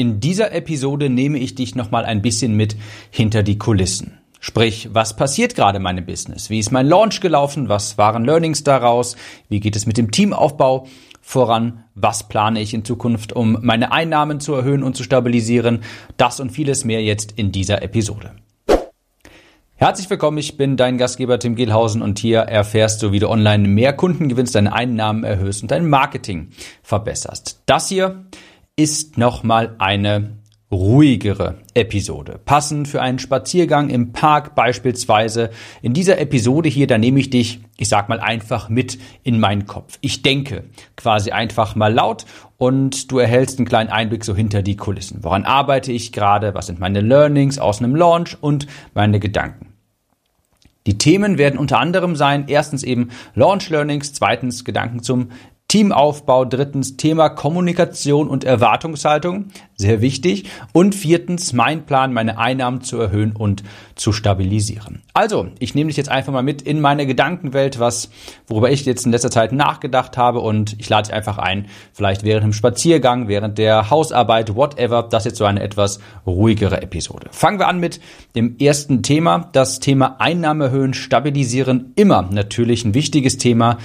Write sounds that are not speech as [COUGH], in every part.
In dieser Episode nehme ich dich nochmal ein bisschen mit hinter die Kulissen. Sprich, was passiert gerade in meinem Business? Wie ist mein Launch gelaufen? Was waren Learnings daraus? Wie geht es mit dem Teamaufbau voran? Was plane ich in Zukunft, um meine Einnahmen zu erhöhen und zu stabilisieren? Das und vieles mehr jetzt in dieser Episode. Herzlich willkommen, ich bin dein Gastgeber Tim Gehlhausen und hier erfährst du, wie du online mehr Kunden gewinnst, deine Einnahmen erhöhst und dein Marketing verbesserst. Das hier ist nochmal eine ruhigere Episode. Passend für einen Spaziergang im Park beispielsweise. In dieser Episode hier, da nehme ich dich, ich sag mal einfach mit in meinen Kopf. Ich denke quasi einfach mal laut und du erhältst einen kleinen Einblick so hinter die Kulissen. Woran arbeite ich gerade? Was sind meine Learnings aus einem Launch und meine Gedanken? Die Themen werden unter anderem sein, erstens eben Launch Learnings, zweitens Gedanken zum Teamaufbau, drittens Thema Kommunikation und Erwartungshaltung, sehr wichtig. Und viertens mein Plan, meine Einnahmen zu erhöhen und zu stabilisieren. Also, ich nehme dich jetzt einfach mal mit in meine Gedankenwelt, was, worüber ich jetzt in letzter Zeit nachgedacht habe und ich lade dich einfach ein, vielleicht während dem Spaziergang, während der Hausarbeit, whatever, das ist jetzt so eine etwas ruhigere Episode. Fangen wir an mit dem ersten Thema, das Thema Einnahme erhöhen, stabilisieren, immer natürlich ein wichtiges Thema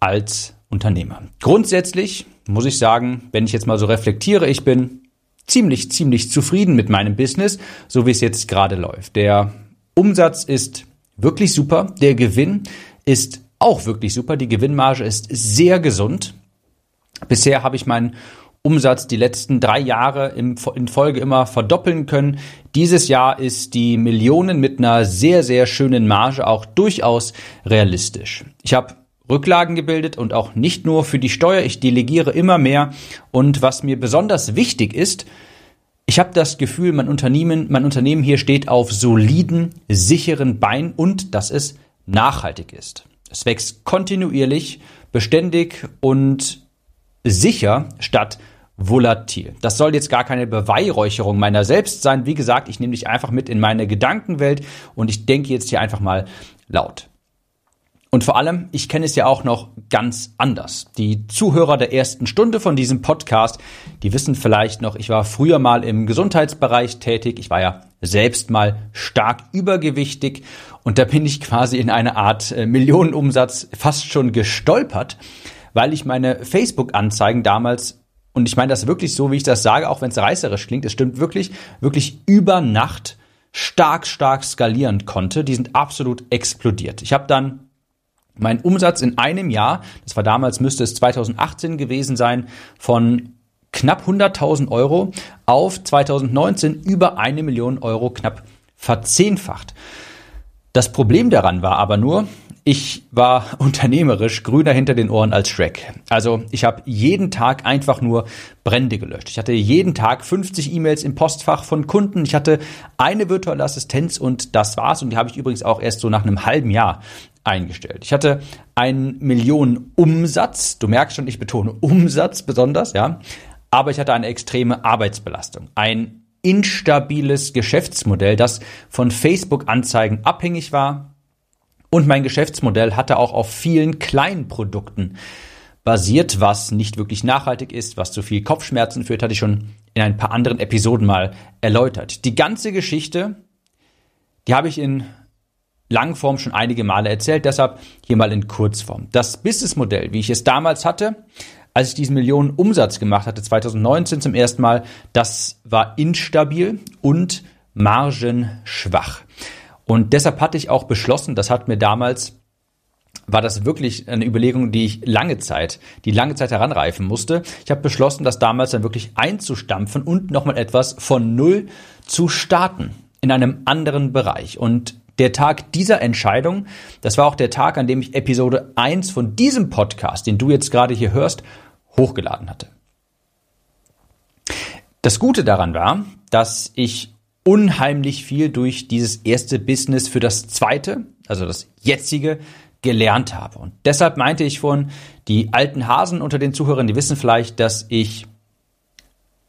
als Unternehmer. Grundsätzlich muss ich sagen, wenn ich jetzt mal so reflektiere, ich bin ziemlich, ziemlich zufrieden mit meinem Business, so wie es jetzt gerade läuft. Der Umsatz ist wirklich super, der Gewinn ist auch wirklich super, die Gewinnmarge ist sehr gesund. Bisher habe ich meinen Umsatz die letzten drei Jahre in Folge immer verdoppeln können. Dieses Jahr ist die Millionen mit einer sehr, sehr schönen Marge auch durchaus realistisch. Ich habe Rücklagen gebildet und auch nicht nur für die Steuer. Ich delegiere immer mehr. Und was mir besonders wichtig ist, ich habe das Gefühl, mein Unternehmen, mein Unternehmen hier steht auf soliden, sicheren Beinen und dass es nachhaltig ist. Es wächst kontinuierlich, beständig und sicher statt volatil. Das soll jetzt gar keine Beweihräucherung meiner selbst sein. Wie gesagt, ich nehme dich einfach mit in meine Gedankenwelt und ich denke jetzt hier einfach mal laut. Und vor allem, ich kenne es ja auch noch ganz anders. Die Zuhörer der ersten Stunde von diesem Podcast, die wissen vielleicht noch, ich war früher mal im Gesundheitsbereich tätig. Ich war ja selbst mal stark übergewichtig und da bin ich quasi in eine Art äh, Millionenumsatz fast schon gestolpert, weil ich meine Facebook-Anzeigen damals und ich meine das wirklich so, wie ich das sage, auch wenn es reißerisch klingt, es stimmt wirklich, wirklich über Nacht stark, stark skalieren konnte. Die sind absolut explodiert. Ich habe dann mein Umsatz in einem Jahr, das war damals, müsste es 2018 gewesen sein, von knapp 100.000 Euro auf 2019 über eine Million Euro knapp verzehnfacht. Das Problem daran war aber nur, ich war [LAUGHS] unternehmerisch grüner hinter den Ohren als Shrek. Also ich habe jeden Tag einfach nur Brände gelöscht. Ich hatte jeden Tag 50 E-Mails im Postfach von Kunden. Ich hatte eine virtuelle Assistenz und das war's. Und die habe ich übrigens auch erst so nach einem halben Jahr eingestellt. Ich hatte einen Millionen Umsatz. Du merkst schon, ich betone Umsatz besonders, ja. Aber ich hatte eine extreme Arbeitsbelastung. Ein instabiles Geschäftsmodell, das von Facebook-Anzeigen abhängig war. Und mein Geschäftsmodell hatte auch auf vielen kleinen Produkten basiert, was nicht wirklich nachhaltig ist, was zu viel Kopfschmerzen führt, hatte ich schon in ein paar anderen Episoden mal erläutert. Die ganze Geschichte, die habe ich in Langform schon einige Male erzählt, deshalb hier mal in Kurzform. Das Businessmodell, wie ich es damals hatte, als ich diesen Millionen Umsatz gemacht hatte, 2019 zum ersten Mal, das war instabil und margenschwach. Und deshalb hatte ich auch beschlossen, das hat mir damals war das wirklich eine Überlegung, die ich lange Zeit, die lange Zeit heranreifen musste. Ich habe beschlossen, das damals dann wirklich einzustampfen und nochmal etwas von Null zu starten in einem anderen Bereich. Und der Tag dieser Entscheidung, das war auch der Tag, an dem ich Episode 1 von diesem Podcast, den du jetzt gerade hier hörst, hochgeladen hatte. Das Gute daran war, dass ich unheimlich viel durch dieses erste Business für das zweite, also das jetzige, gelernt habe. Und deshalb meinte ich vorhin, die alten Hasen unter den Zuhörern, die wissen vielleicht, dass ich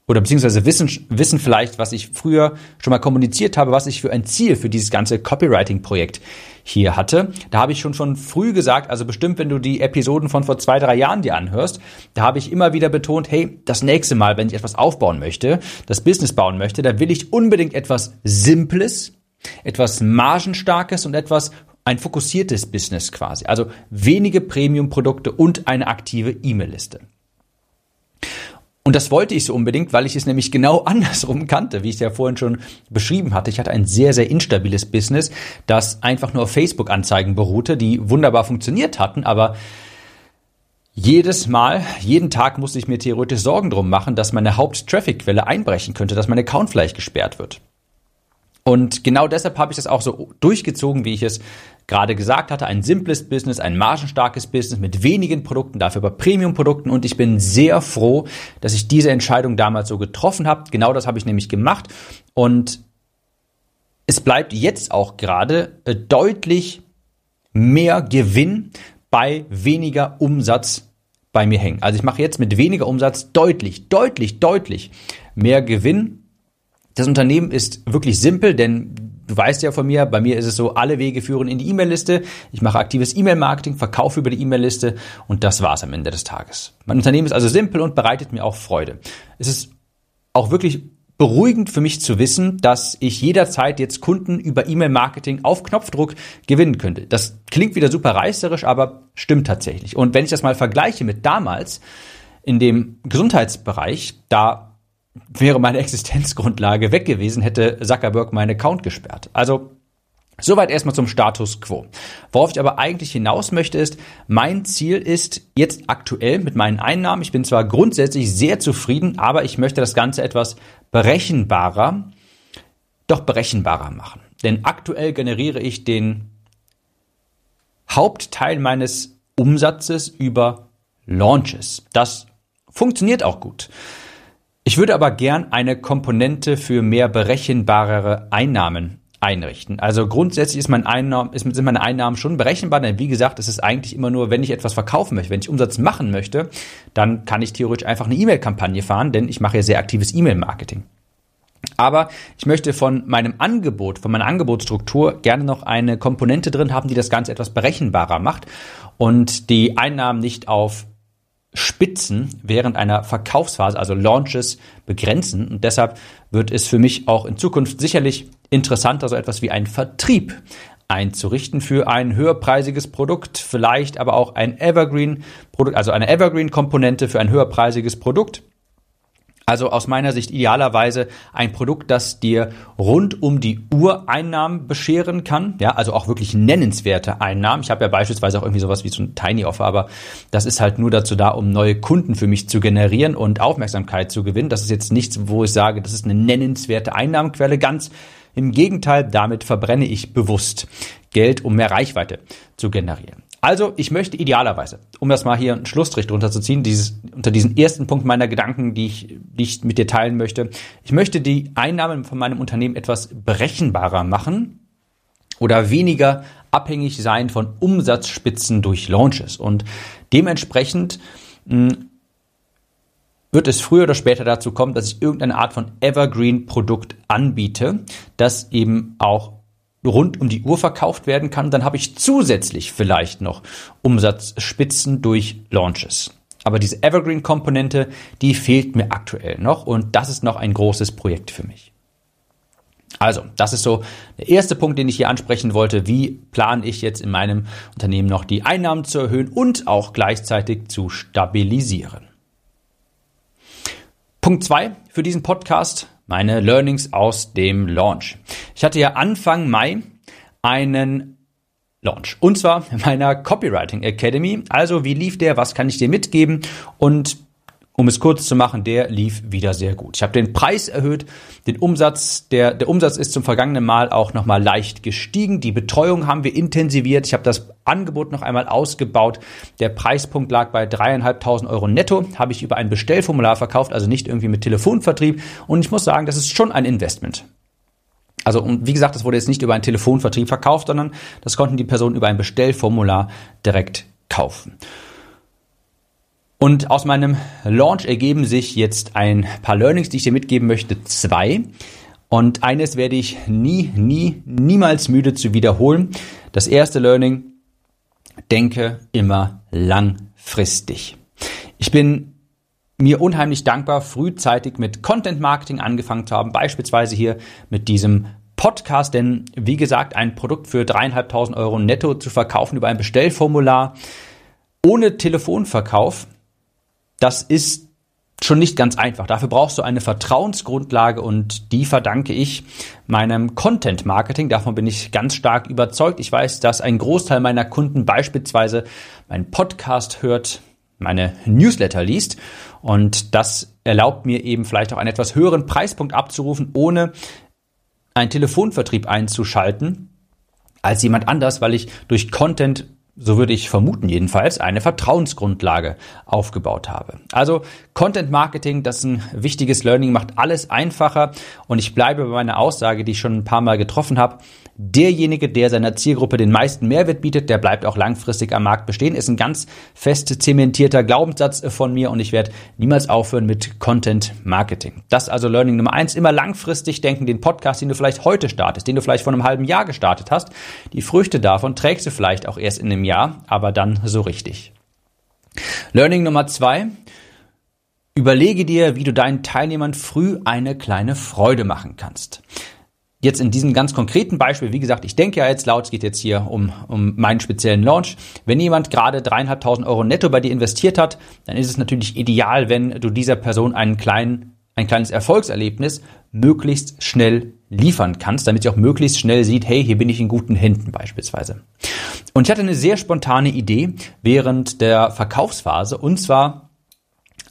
oder beziehungsweise wissen, wissen vielleicht, was ich früher schon mal kommuniziert habe, was ich für ein Ziel für dieses ganze Copywriting-Projekt hier hatte. Da habe ich schon von früh gesagt, also bestimmt, wenn du die Episoden von vor zwei, drei Jahren dir anhörst, da habe ich immer wieder betont, hey, das nächste Mal, wenn ich etwas aufbauen möchte, das Business bauen möchte, da will ich unbedingt etwas Simples, etwas Margenstarkes und etwas ein fokussiertes Business quasi. Also wenige Premium-Produkte und eine aktive E-Mail-Liste. Und das wollte ich so unbedingt, weil ich es nämlich genau [LAUGHS] andersrum kannte, wie ich es ja vorhin schon beschrieben hatte. Ich hatte ein sehr, sehr instabiles Business, das einfach nur auf Facebook-Anzeigen beruhte, die wunderbar funktioniert hatten, aber jedes Mal, jeden Tag musste ich mir theoretisch Sorgen drum machen, dass meine Haupt-Traffic-Quelle einbrechen könnte, dass mein Account vielleicht gesperrt wird. Und genau deshalb habe ich das auch so durchgezogen, wie ich es gerade gesagt hatte. Ein simples Business, ein margenstarkes Business mit wenigen Produkten, dafür aber Premium-Produkten. Und ich bin sehr froh, dass ich diese Entscheidung damals so getroffen habe. Genau das habe ich nämlich gemacht. Und es bleibt jetzt auch gerade äh, deutlich mehr Gewinn bei weniger Umsatz bei mir hängen. Also ich mache jetzt mit weniger Umsatz deutlich, deutlich, deutlich mehr Gewinn das Unternehmen ist wirklich simpel, denn du weißt ja von mir, bei mir ist es so, alle Wege führen in die E-Mail-Liste. Ich mache aktives E-Mail-Marketing, verkaufe über die E-Mail-Liste und das war's am Ende des Tages. Mein Unternehmen ist also simpel und bereitet mir auch Freude. Es ist auch wirklich beruhigend für mich zu wissen, dass ich jederzeit jetzt Kunden über E-Mail-Marketing auf Knopfdruck gewinnen könnte. Das klingt wieder super reißerisch, aber stimmt tatsächlich. Und wenn ich das mal vergleiche mit damals in dem Gesundheitsbereich, da wäre meine Existenzgrundlage weg gewesen, hätte Zuckerberg meinen Account gesperrt. Also Soweit erstmal zum Status quo. Worauf ich aber eigentlich hinaus möchte ist, mein Ziel ist jetzt aktuell mit meinen Einnahmen, ich bin zwar grundsätzlich sehr zufrieden, aber ich möchte das Ganze etwas berechenbarer, doch berechenbarer machen. Denn aktuell generiere ich den Hauptteil meines Umsatzes über Launches. Das funktioniert auch gut. Ich würde aber gern eine Komponente für mehr berechenbarere Einnahmen einrichten. Also grundsätzlich ist mein Einnahmen, ist, sind meine Einnahmen schon berechenbar, denn wie gesagt, es ist eigentlich immer nur, wenn ich etwas verkaufen möchte, wenn ich Umsatz machen möchte, dann kann ich theoretisch einfach eine E-Mail-Kampagne fahren, denn ich mache ja sehr aktives E-Mail-Marketing. Aber ich möchte von meinem Angebot, von meiner Angebotsstruktur gerne noch eine Komponente drin haben, die das Ganze etwas berechenbarer macht und die Einnahmen nicht auf Spitzen während einer Verkaufsphase, also Launches, begrenzen. Und deshalb wird es für mich auch in Zukunft sicherlich interessanter, so etwas wie ein Vertrieb einzurichten für ein höherpreisiges Produkt, vielleicht aber auch ein Evergreen-Produkt, also eine Evergreen-Komponente für ein höherpreisiges Produkt also aus meiner Sicht idealerweise ein Produkt, das dir rund um die Uhr Einnahmen bescheren kann. Ja, also auch wirklich nennenswerte Einnahmen. Ich habe ja beispielsweise auch irgendwie sowas wie so ein Tiny Offer, aber das ist halt nur dazu da, um neue Kunden für mich zu generieren und Aufmerksamkeit zu gewinnen. Das ist jetzt nichts, wo ich sage, das ist eine nennenswerte Einnahmenquelle. Ganz im Gegenteil, damit verbrenne ich bewusst Geld, um mehr Reichweite zu generieren. Also, ich möchte idealerweise, um das mal hier einen Schlussstrich drunter zu ziehen, dieses, unter diesen ersten Punkt meiner Gedanken, die ich, die ich mit dir teilen möchte, ich möchte die Einnahmen von meinem Unternehmen etwas berechenbarer machen oder weniger abhängig sein von Umsatzspitzen durch Launches. Und dementsprechend mh, hm, wird es früher oder später dazu kommen, dass ich irgendeine Art von Evergreen-Produkt anbiete, das eben auch rund um die Uhr verkauft werden kann, dann habe ich zusätzlich vielleicht noch Umsatzspitzen durch Launches. Aber diese Evergreen-Komponente, die fehlt mir aktuell noch und das ist noch ein großes Projekt für mich. Also, das ist so der erste Punkt, den ich hier ansprechen wollte. Wie plane ich jetzt in meinem Unternehmen noch die Einnahmen zu erhöhen und auch gleichzeitig zu stabilisieren? Punkt zwei für diesen Podcast meine Learnings aus dem Launch. Ich hatte ja Anfang Mai einen Launch. Und zwar meiner Copywriting Academy. Also, wie lief der? Was kann ich dir mitgeben? Und um es kurz zu machen, der lief wieder sehr gut. Ich habe den Preis erhöht, den Umsatz, der, der Umsatz ist zum vergangenen Mal auch nochmal leicht gestiegen. Die Betreuung haben wir intensiviert. Ich habe das Angebot noch einmal ausgebaut. Der Preispunkt lag bei dreieinhalbtausend Euro netto. Habe ich über ein Bestellformular verkauft, also nicht irgendwie mit Telefonvertrieb. Und ich muss sagen, das ist schon ein Investment. Also, und wie gesagt, das wurde jetzt nicht über einen Telefonvertrieb verkauft, sondern das konnten die Personen über ein Bestellformular direkt kaufen. Und aus meinem Launch ergeben sich jetzt ein paar Learnings, die ich dir mitgeben möchte. Zwei. Und eines werde ich nie, nie, niemals müde zu wiederholen. Das erste Learning, denke immer langfristig. Ich bin mir unheimlich dankbar, frühzeitig mit Content Marketing angefangen zu haben, beispielsweise hier mit diesem Podcast, denn wie gesagt, ein Produkt für dreieinhalbtausend Euro netto zu verkaufen über ein Bestellformular ohne Telefonverkauf, das ist schon nicht ganz einfach. Dafür brauchst du eine Vertrauensgrundlage und die verdanke ich meinem Content Marketing. Davon bin ich ganz stark überzeugt. Ich weiß, dass ein Großteil meiner Kunden beispielsweise meinen Podcast hört, meine Newsletter liest und das erlaubt mir eben vielleicht auch einen etwas höheren Preispunkt abzurufen, ohne einen Telefonvertrieb einzuschalten als jemand anders, weil ich durch Content so würde ich vermuten jedenfalls, eine Vertrauensgrundlage aufgebaut habe. Also Content Marketing, das ist ein wichtiges Learning, macht alles einfacher und ich bleibe bei meiner Aussage, die ich schon ein paar Mal getroffen habe derjenige, der seiner Zielgruppe den meisten Mehrwert bietet, der bleibt auch langfristig am Markt bestehen. Ist ein ganz fest zementierter Glaubenssatz von mir und ich werde niemals aufhören mit Content Marketing. Das also Learning Nummer eins. Immer langfristig denken, den Podcast, den du vielleicht heute startest, den du vielleicht vor einem halben Jahr gestartet hast. Die Früchte davon trägst du vielleicht auch erst in einem Jahr, aber dann so richtig. Learning Nummer zwei. Überlege dir, wie du deinen Teilnehmern früh eine kleine Freude machen kannst. Jetzt in diesem ganz konkreten Beispiel, wie gesagt, ich denke ja jetzt laut, es geht jetzt hier um, um meinen speziellen Launch. Wenn jemand gerade dreieinhalbtausend Euro netto bei dir investiert hat, dann ist es natürlich ideal, wenn du dieser Person einen kleinen, ein kleines Erfolgserlebnis möglichst schnell liefern kannst, damit sie auch möglichst schnell sieht, hey, hier bin ich in guten Händen beispielsweise. Und ich hatte eine sehr spontane Idee während der Verkaufsphase und zwar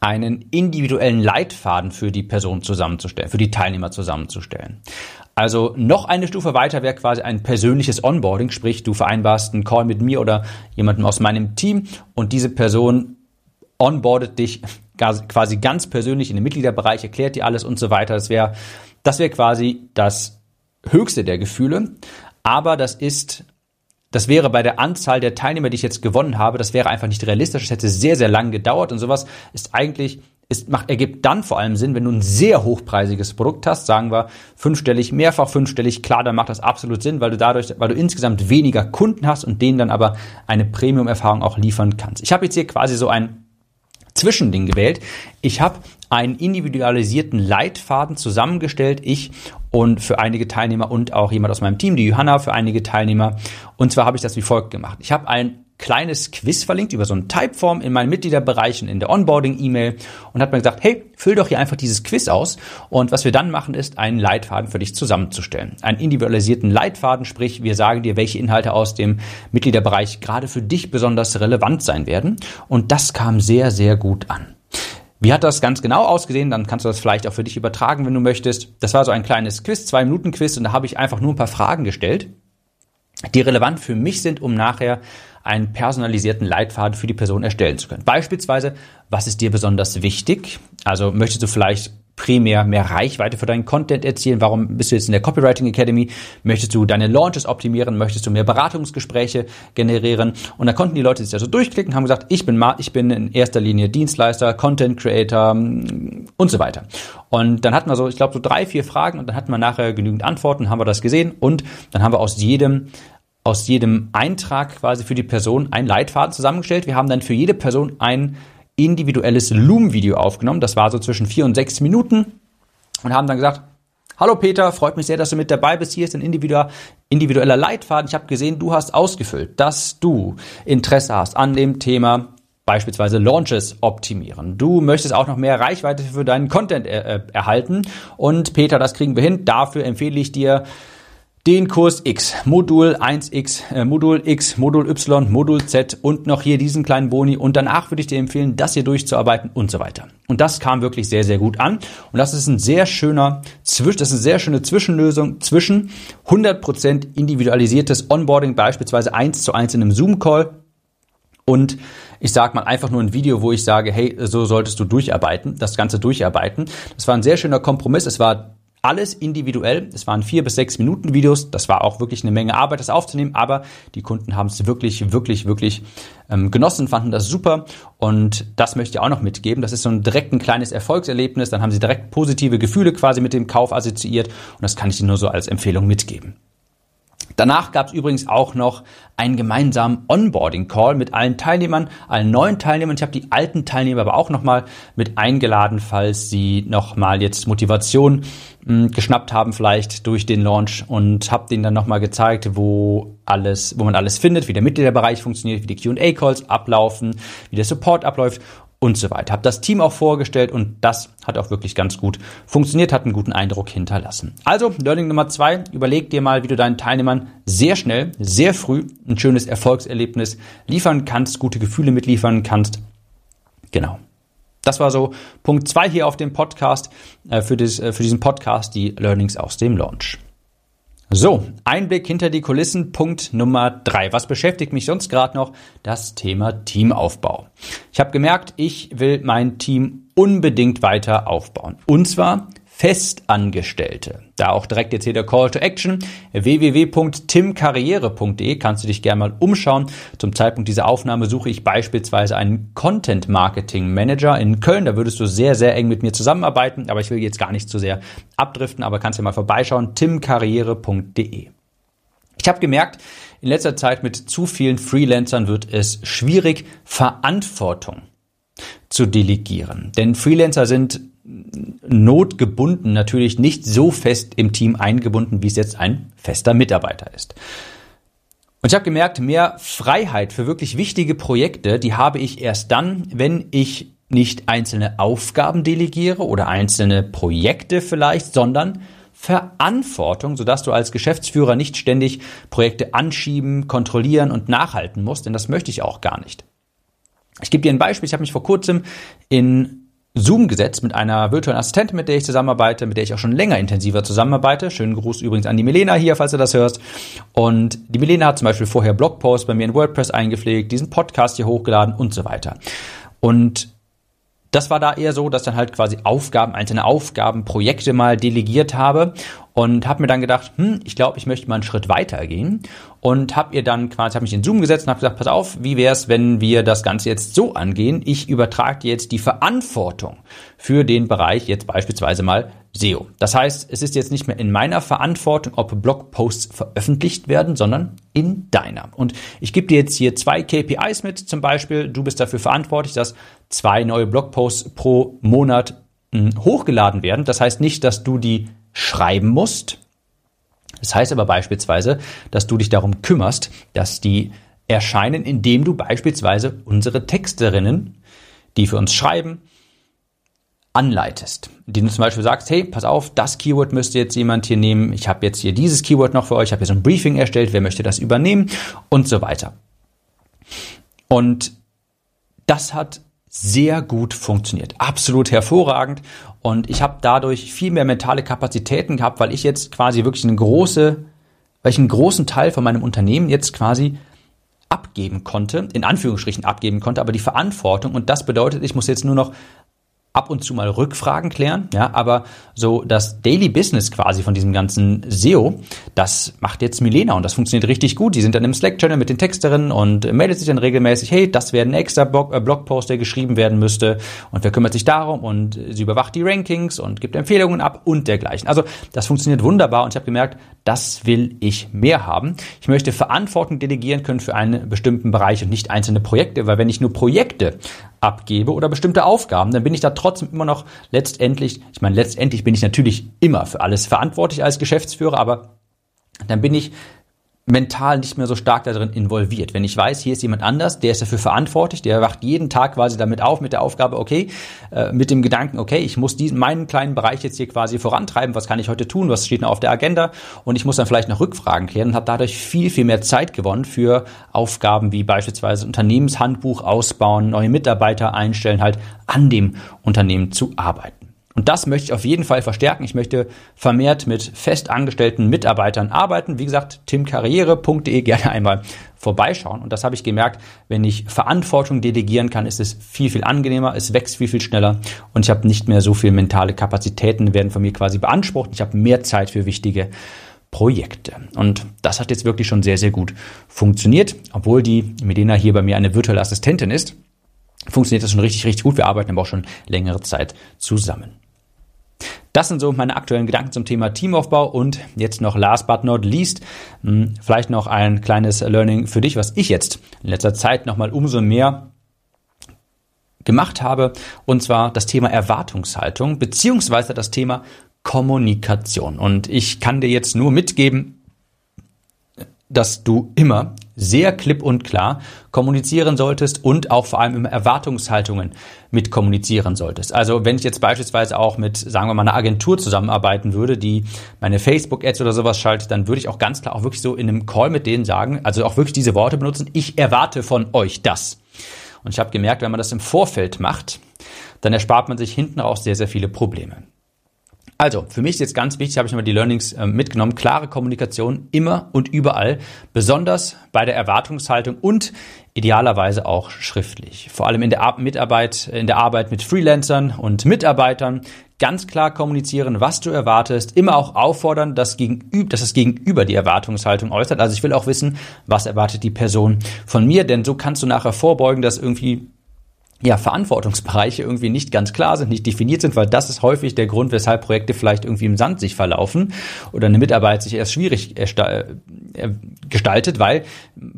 einen individuellen Leitfaden für die Person zusammenzustellen, für die Teilnehmer zusammenzustellen. Also noch eine Stufe weiter wäre quasi ein persönliches Onboarding, sprich du vereinbarst einen Call mit mir oder jemandem aus meinem Team und diese Person onboardet dich quasi ganz persönlich in den Mitgliederbereich, erklärt dir alles und so weiter. Das wäre das wäre quasi das höchste der Gefühle, aber das ist das wäre bei der Anzahl der Teilnehmer, die ich jetzt gewonnen habe, das wäre einfach nicht realistisch. Es hätte sehr, sehr lang gedauert und sowas ist eigentlich es macht, ergibt dann vor allem Sinn, wenn du ein sehr hochpreisiges Produkt hast, sagen wir fünfstellig, mehrfach fünfstellig, klar, dann macht das absolut Sinn, weil du dadurch, weil du insgesamt weniger Kunden hast und denen dann aber eine Premium-Erfahrung auch liefern kannst. Ich habe jetzt hier quasi so ein Zwischending gewählt. Ich habe einen individualisierten Leitfaden zusammengestellt, ich und für einige Teilnehmer und auch jemand aus meinem Team, die Johanna für einige Teilnehmer. Und zwar habe ich das wie folgt gemacht. Ich habe ein kleines Quiz verlinkt über so ein Typeform in meinen Mitgliederbereichen in der Onboarding-E-Mail und hat mir gesagt, hey, füll doch hier einfach dieses Quiz aus und was wir dann machen ist, einen Leitfaden für dich zusammenzustellen. Einen individualisierten Leitfaden, sprich, wir sagen dir, welche Inhalte aus dem Mitgliederbereich gerade für dich besonders relevant sein werden und das kam sehr, sehr gut an. Wie hat das ganz genau ausgesehen? Dann kannst du das vielleicht auch für dich übertragen, wenn du möchtest. Das war so ein kleines Quiz, zwei Minuten Quiz und da habe ich einfach nur ein paar Fragen gestellt die relevant für mich sind, um nachher einen personalisierten Leitfaden für die Person erstellen zu können. Beispielsweise, was ist dir besonders wichtig? Also möchtest du vielleicht primär mehr Reichweite für deinen Content erzielen? Warum bist du jetzt in der Copywriting Academy? Möchtest du deine Launches optimieren? Möchtest du mehr Beratungsgespräche generieren? Und da konnten die Leute sich also durchklicken, haben gesagt, ich bin, ich bin in erster Linie Dienstleister, Content Creator mm, und so weiter. Und dann hatten wir so, ich glaube, so drei, vier Fragen und dann hatten wir nachher genügend Antworten, haben wir das gesehen und dann haben wir aus jedem aus jedem Eintrag quasi für die Person einen Leitfaden zusammengestellt. Wir haben dann für jede Person ein individuelles Loom-Video aufgenommen. Das war so zwischen vier und sechs Minuten und haben dann gesagt, Hallo Peter, freut mich sehr, dass du mit dabei bist. Hier ist ein individueller Leitfaden. Ich habe gesehen, du hast ausgefüllt, dass du Interesse hast an dem Thema beispielsweise Launches optimieren. Du möchtest auch noch mehr Reichweite für deinen Content er äh, erhalten und Peter, das kriegen wir hin. Dafür empfehle ich dir den Kurs X, Modul 1X, äh, Modul X, Modul Y, Modul Z und noch hier diesen kleinen Boni und danach würde ich dir empfehlen, das hier durchzuarbeiten und so weiter. Und das kam wirklich sehr, sehr gut an und das ist ein sehr schöner, das ist eine sehr schöne Zwischenlösung zwischen 100% individualisiertes Onboarding, beispielsweise eins zu eins in einem Zoom-Call und ich sag mal einfach nur ein Video, wo ich sage, hey, so solltest du durcharbeiten, das Ganze durcharbeiten. Das war ein sehr schöner Kompromiss. Es war alles individuell. Es waren vier bis sechs Minuten Videos. Das war auch wirklich eine Menge Arbeit, das aufzunehmen. Aber die Kunden haben es wirklich, wirklich, wirklich ähm, genossen, fanden das super. Und das möchte ich auch noch mitgeben. Das ist so ein direkt ein kleines Erfolgserlebnis. Dann haben sie direkt positive Gefühle quasi mit dem Kauf assoziiert. Und das kann ich Ihnen nur so als Empfehlung mitgeben. Danach gab es übrigens auch noch einen gemeinsamen Onboarding-Call mit allen Teilnehmern, allen neuen Teilnehmern. Ich habe die alten Teilnehmer aber auch nochmal mit eingeladen, falls sie nochmal jetzt Motivation mh, hm, geschnappt haben, vielleicht durch den Launch und habe denen dann nochmal gezeigt, wo alles, wo man alles findet, wie der Mitgliederbereich funktioniert, wie die Q&A-Calls ablaufen, wie der Support abläuft und so weiter. Habe das Team auch vorgestellt und das hat auch wirklich ganz gut funktioniert, hat einen guten Eindruck hinterlassen. Also, Learning Nummer zwei, überleg dir mal, wie du deinen Teilnehmern sehr schnell, sehr früh ein schönes Erfolgserlebnis liefern kannst, gute Gefühle mitliefern kannst. Genau. Das war so Punkt zwei hier auf dem Podcast, äh, für, das, äh, für diesen Podcast, die Learnings aus dem Launch. So, Einblick hinter die Kulissen, Punkt Nummer drei. Was beschäftigt mich sonst gerade noch? Das Thema Teamaufbau. Ich habe gemerkt, ich will mein Team unbedingt weiter aufbauen. Und zwar Festangestellte. Da auch direkt jetzt hier der Call to Action. www.timkarriere.de kannst du dich gerne mal umschauen. Zum Zeitpunkt dieser Aufnahme suche ich beispielsweise einen Content Marketing Manager in Köln. Da würdest du sehr, sehr eng mit mir zusammenarbeiten. Aber ich will jetzt gar nicht zu sehr abdriften, aber kannst ja mal vorbeischauen. timkarriere.de. Ich habe gemerkt, in letzter Zeit mit zu vielen Freelancern wird es schwierig, Verantwortung zu delegieren. Denn Freelancer sind notgebunden natürlich nicht so fest im Team eingebunden, wie es jetzt ein fester Mitarbeiter ist. Und ich habe gemerkt, mehr Freiheit für wirklich wichtige Projekte, die habe ich erst dann, wenn ich nicht einzelne Aufgaben delegiere oder einzelne Projekte vielleicht, sondern Verantwortung, sodass du als Geschäftsführer nicht ständig Projekte anschieben, kontrollieren und nachhalten musst, denn das möchte ich auch gar nicht. Ich gebe dir ein Beispiel. Ich habe mich vor kurzem in Zoom gesetzt mit einer virtuellen Assistentin, mit der ich zusammenarbeite, mit der ich auch schon länger intensiver zusammenarbeite. Schönen Gruß übrigens an die Milena hier, falls du das hörst. Und die Milena hat zum Beispiel vorher Blogposts bei mir in WordPress eingepflegt, diesen Podcast hier hochgeladen und so weiter. Und das war da eher so, dass dann halt quasi Aufgaben, einzelne Aufgaben, Projekte mal delegiert habe und habe mir dann gedacht, hm, ich glaube, ich möchte mal einen Schritt weiter gehen und habe ihr dann quasi, habe mich in Zoom gesetzt und habe gesagt, pass auf, wie wäre es, wenn wir das Ganze jetzt so angehen? Ich übertrage dir jetzt die Verantwortung für den Bereich jetzt beispielsweise mal SEO. Das heißt, es ist jetzt nicht mehr in meiner Verantwortung, ob Blogposts veröffentlicht werden, sondern in deiner. Und ich gebe dir jetzt hier zwei KPIs mit, zum Beispiel, du bist dafür verantwortlich, dass zwei neue Blogposts pro Monat hm, hochgeladen werden. Das heißt nicht, dass du die schreiben musst. Das heißt aber beispielsweise, dass du dich darum kümmerst, dass die erscheinen, indem du beispielsweise unsere Texterinnen, die für uns schreiben, anleitest. Die du zum Beispiel sagst, hey, pass auf, das Keyword müsste jetzt jemand hier nehmen. Ich habe jetzt hier dieses Keyword noch für euch. Ich habe hier so ein Briefing erstellt. Wer möchte das übernehmen? Und so weiter. Und das hat sehr gut funktioniert. Absolut hervorragend. Und ich habe dadurch viel mehr mentale Kapazitäten gehabt, weil ich jetzt quasi wirklich eine große, weil ich einen großen Teil von meinem Unternehmen jetzt quasi abgeben konnte, in Anführungsstrichen abgeben konnte, aber die Verantwortung und das bedeutet, ich muss jetzt nur noch ab und zu mal Rückfragen klären, ja, aber so das Daily Business quasi von diesem ganzen SEO, das macht jetzt Milena und das funktioniert richtig gut. Die sind dann im Slack-Channel mit den Texterinnen und meldet sich dann regelmäßig, hey, das wäre ein extra Blog, äh, Blogpost, der geschrieben werden müsste und wer kümmert sich darum und sie überwacht die Rankings und gibt Empfehlungen ab und dergleichen. Also das funktioniert wunderbar und ich habe gemerkt, das will ich mehr haben. Ich möchte Verantwortung delegieren können für einen bestimmten Bereich und nicht einzelne Projekte, weil wenn ich nur Projekte abgebe oder bestimmte Aufgaben, dann bin ich da trotzdem immer noch letztendlich, ich meine, letztendlich bin ich natürlich immer für alles verantwortlich als Geschäftsführer, aber dann bin ich mental nicht mehr so stark darin involviert. Wenn ich weiß, hier ist jemand anders, der ist dafür verantwortlich, der wacht jeden Tag quasi damit auf mit der Aufgabe, okay, äh, mit dem Gedanken, okay, ich muss diesen meinen kleinen Bereich jetzt hier quasi vorantreiben, was kann ich heute tun, was steht noch auf der Agenda und ich muss dann vielleicht noch Rückfragen klären und habe dadurch viel, viel mehr Zeit gewonnen für Aufgaben wie beispielsweise Unternehmenshandbuch ausbauen, neue Mitarbeiter einstellen, halt an dem Unternehmen zu arbeiten. Und das möchte ich auf jeden Fall verstärken. Ich möchte vermehrt mit festangestellten Mitarbeitern arbeiten. Wie gesagt, timkarriere.de gerne einmal vorbeischauen. Und das habe ich gemerkt, wenn ich Verantwortung delegieren kann, ist es viel, viel angenehmer, es wächst viel, viel schneller und ich habe nicht mehr so viel mentale Kapazitäten, werden von mir quasi beansprucht. Ich habe mehr Zeit für wichtige Projekte. Und das hat jetzt wirklich schon sehr, sehr gut funktioniert, obwohl die Medina hier bei mir eine virtuelle Assistentin ist. Funktioniert das schon richtig, richtig gut. Wir arbeiten aber auch schon längere Zeit zusammen. Das sind so meine aktuellen Gedanken zum Thema Teamaufbau und jetzt noch last but not least, hm, vielleicht noch ein kleines Learning für dich, was ich jetzt in letzter Zeit nochmal umso mehr gemacht habe, und zwar das Thema Erwartungshaltung beziehungsweise das Thema Kommunikation. Und ich kann dir jetzt nur mitgeben, dass du immer sehr klipp und klar kommunizieren solltest und auch vor allem immer Erwartungshaltungen mit kommunizieren solltest. Also wenn ich jetzt beispielsweise auch mit, sagen wir mal, einer Agentur zusammenarbeiten würde, die meine Facebook-Ads oder sowas schaltet, dann würde ich auch ganz klar auch wirklich so in einem Call mit denen sagen, also auch wirklich diese Worte benutzen, ich erwarte von euch das. Und ich habe gemerkt, wenn man das im Vorfeld macht, dann erspart man sich hinten raus sehr, sehr viele Probleme. Also, für mich ist jetzt ganz wichtig, habe ich mal die Learnings äh, mitgenommen, klare Kommunikation immer und überall, besonders bei der Erwartungshaltung und idealerweise auch schriftlich. Vor allem in der Ar Mitarbeit, in der Arbeit mit Freelancern und Mitarbeitern ganz klar kommunizieren, was du erwartest, immer auch auffordern, dass, gegenüber, dass das Gegenüber die Erwartungshaltung äußert. Also ich will auch wissen, was erwartet die Person von mir, denn so kannst du nachher vorbeugen, dass irgendwie ja, Verantwortungsbereiche irgendwie nicht ganz klar sind, nicht definiert sind, weil das ist häufig der Grund, weshalb Projekte vielleicht irgendwie im Sand sich verlaufen oder eine Mitarbeit sich erst schwierig äh, gestaltet, weil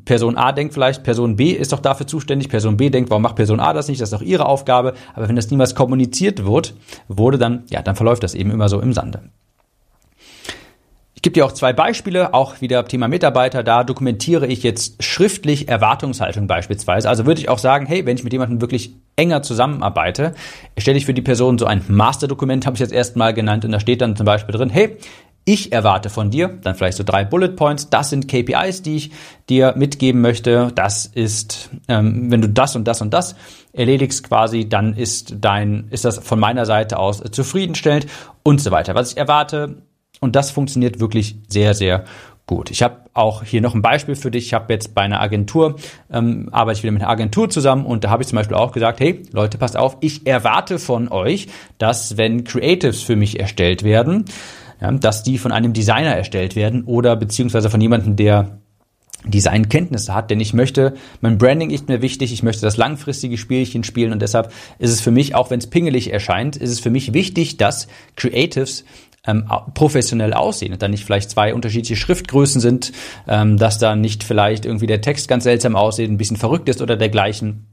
Person A denkt vielleicht, Person B ist doch dafür zuständig, Person B denkt, warum macht Person A das nicht, das ist doch ihre Aufgabe, aber wenn das niemals kommuniziert wird, wurde dann, ja, dann verläuft das eben immer so im Sande. Ich gebe dir auch zwei Beispiele, auch wieder Thema Mitarbeiter. Da dokumentiere ich jetzt schriftlich Erwartungshaltung beispielsweise. Also würde ich auch sagen, hey, wenn ich mit jemandem wirklich enger zusammenarbeite, erstelle ich für die Person so ein Masterdokument, habe ich jetzt erstmal genannt, und da steht dann zum Beispiel drin, hey, ich erwarte von dir, dann vielleicht so drei Bullet Points, das sind KPIs, die ich dir mitgeben möchte. Das ist, ähm, wenn du das und das und das erledigst quasi, dann ist dein, ist das von meiner Seite aus zufriedenstellend und so weiter. Was ich erwarte, und das funktioniert wirklich sehr, sehr gut. Ich habe auch hier noch ein Beispiel für dich. Ich habe jetzt bei einer Agentur, ähm, arbeite ich wieder mit einer Agentur zusammen und da habe ich zum Beispiel auch gesagt, hey Leute, passt auf, ich erwarte von euch, dass wenn Creatives für mich erstellt werden, ja, dass die von einem Designer erstellt werden oder beziehungsweise von jemandem, der Designkenntnisse hat, denn ich möchte, mein Branding ist mir wichtig, ich möchte das langfristige Spielchen spielen und deshalb ist es für mich, auch wenn es pingelig erscheint, ist es für mich wichtig, dass Creatives ähm, professionell aussehen und dann nicht vielleicht zwei unterschiedliche Schriftgrößen sind, ähm, dass da nicht vielleicht irgendwie der Text ganz seltsam aussieht, ein bisschen verrückt ist oder dergleichen.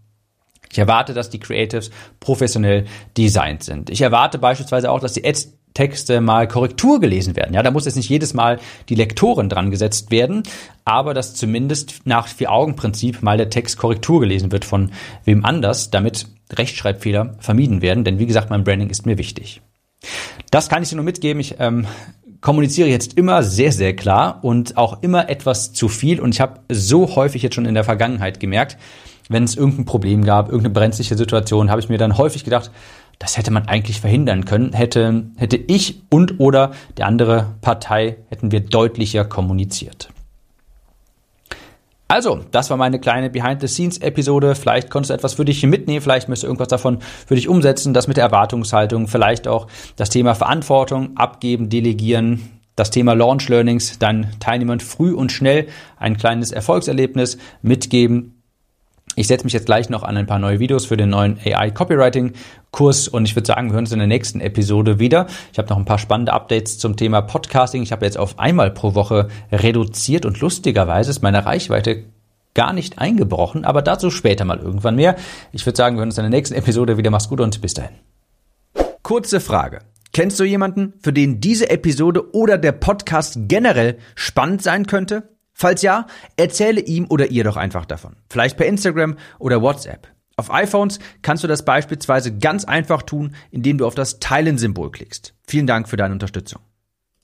Ich erwarte, dass die Creatives professionell designt sind. Ich erwarte beispielsweise auch, dass die Ads Texte mal Korrektur gelesen werden. Ja, da muss jetzt nicht jedes Mal die Lektoren dran gesetzt werden, aber dass zumindest nach Vier-Augen-Prinzip mal der Text Korrektur gelesen wird von wem anders, damit Rechtschreibfehler vermieden werden. Denn wie gesagt, mein Branding ist mir wichtig. Das kann ich dir nur mitgeben. Ich ähm, kommuniziere jetzt immer sehr, sehr klar und auch immer etwas zu viel. Und ich habe so häufig jetzt schon in der Vergangenheit gemerkt, wenn es irgendein Problem gab, irgendeine brenzliche Situation, habe ich mir dann häufig gedacht, das hätte man eigentlich verhindern können. Hätte, hätte ich und oder der andere Partei hätten wir deutlicher kommuniziert. Also, das war meine kleine Behind-the-Scenes-Episode. Vielleicht konntest du etwas für dich mitnehmen, vielleicht möchtest du irgendwas davon für dich umsetzen, das mit der Erwartungshaltung, vielleicht auch das Thema Verantwortung abgeben, delegieren, das Thema Launch Learnings, deinen Teilnehmern früh und schnell ein kleines Erfolgserlebnis mitgeben. Ich setze mich jetzt gleich noch an ein paar neue Videos für den neuen AI Copywriting Kurs und ich würde sagen, wir hören uns in der nächsten Episode wieder. Ich habe noch ein paar spannende Updates zum Thema Podcasting. Ich habe jetzt auf einmal pro Woche reduziert und lustigerweise ist meine Reichweite gar nicht eingebrochen, aber dazu später mal irgendwann mehr. Ich würde sagen, wir hören uns in der nächsten Episode wieder. Mach's gut und bis dahin. Kurze Frage. Kennst du jemanden, für den diese Episode oder der Podcast generell spannend sein könnte? Falls ja, erzähle ihm oder ihr doch einfach davon. Vielleicht per Instagram oder WhatsApp. Auf iPhones kannst du das beispielsweise ganz einfach tun, indem du auf das Teilen-Symbol klickst. Vielen Dank für deine Unterstützung.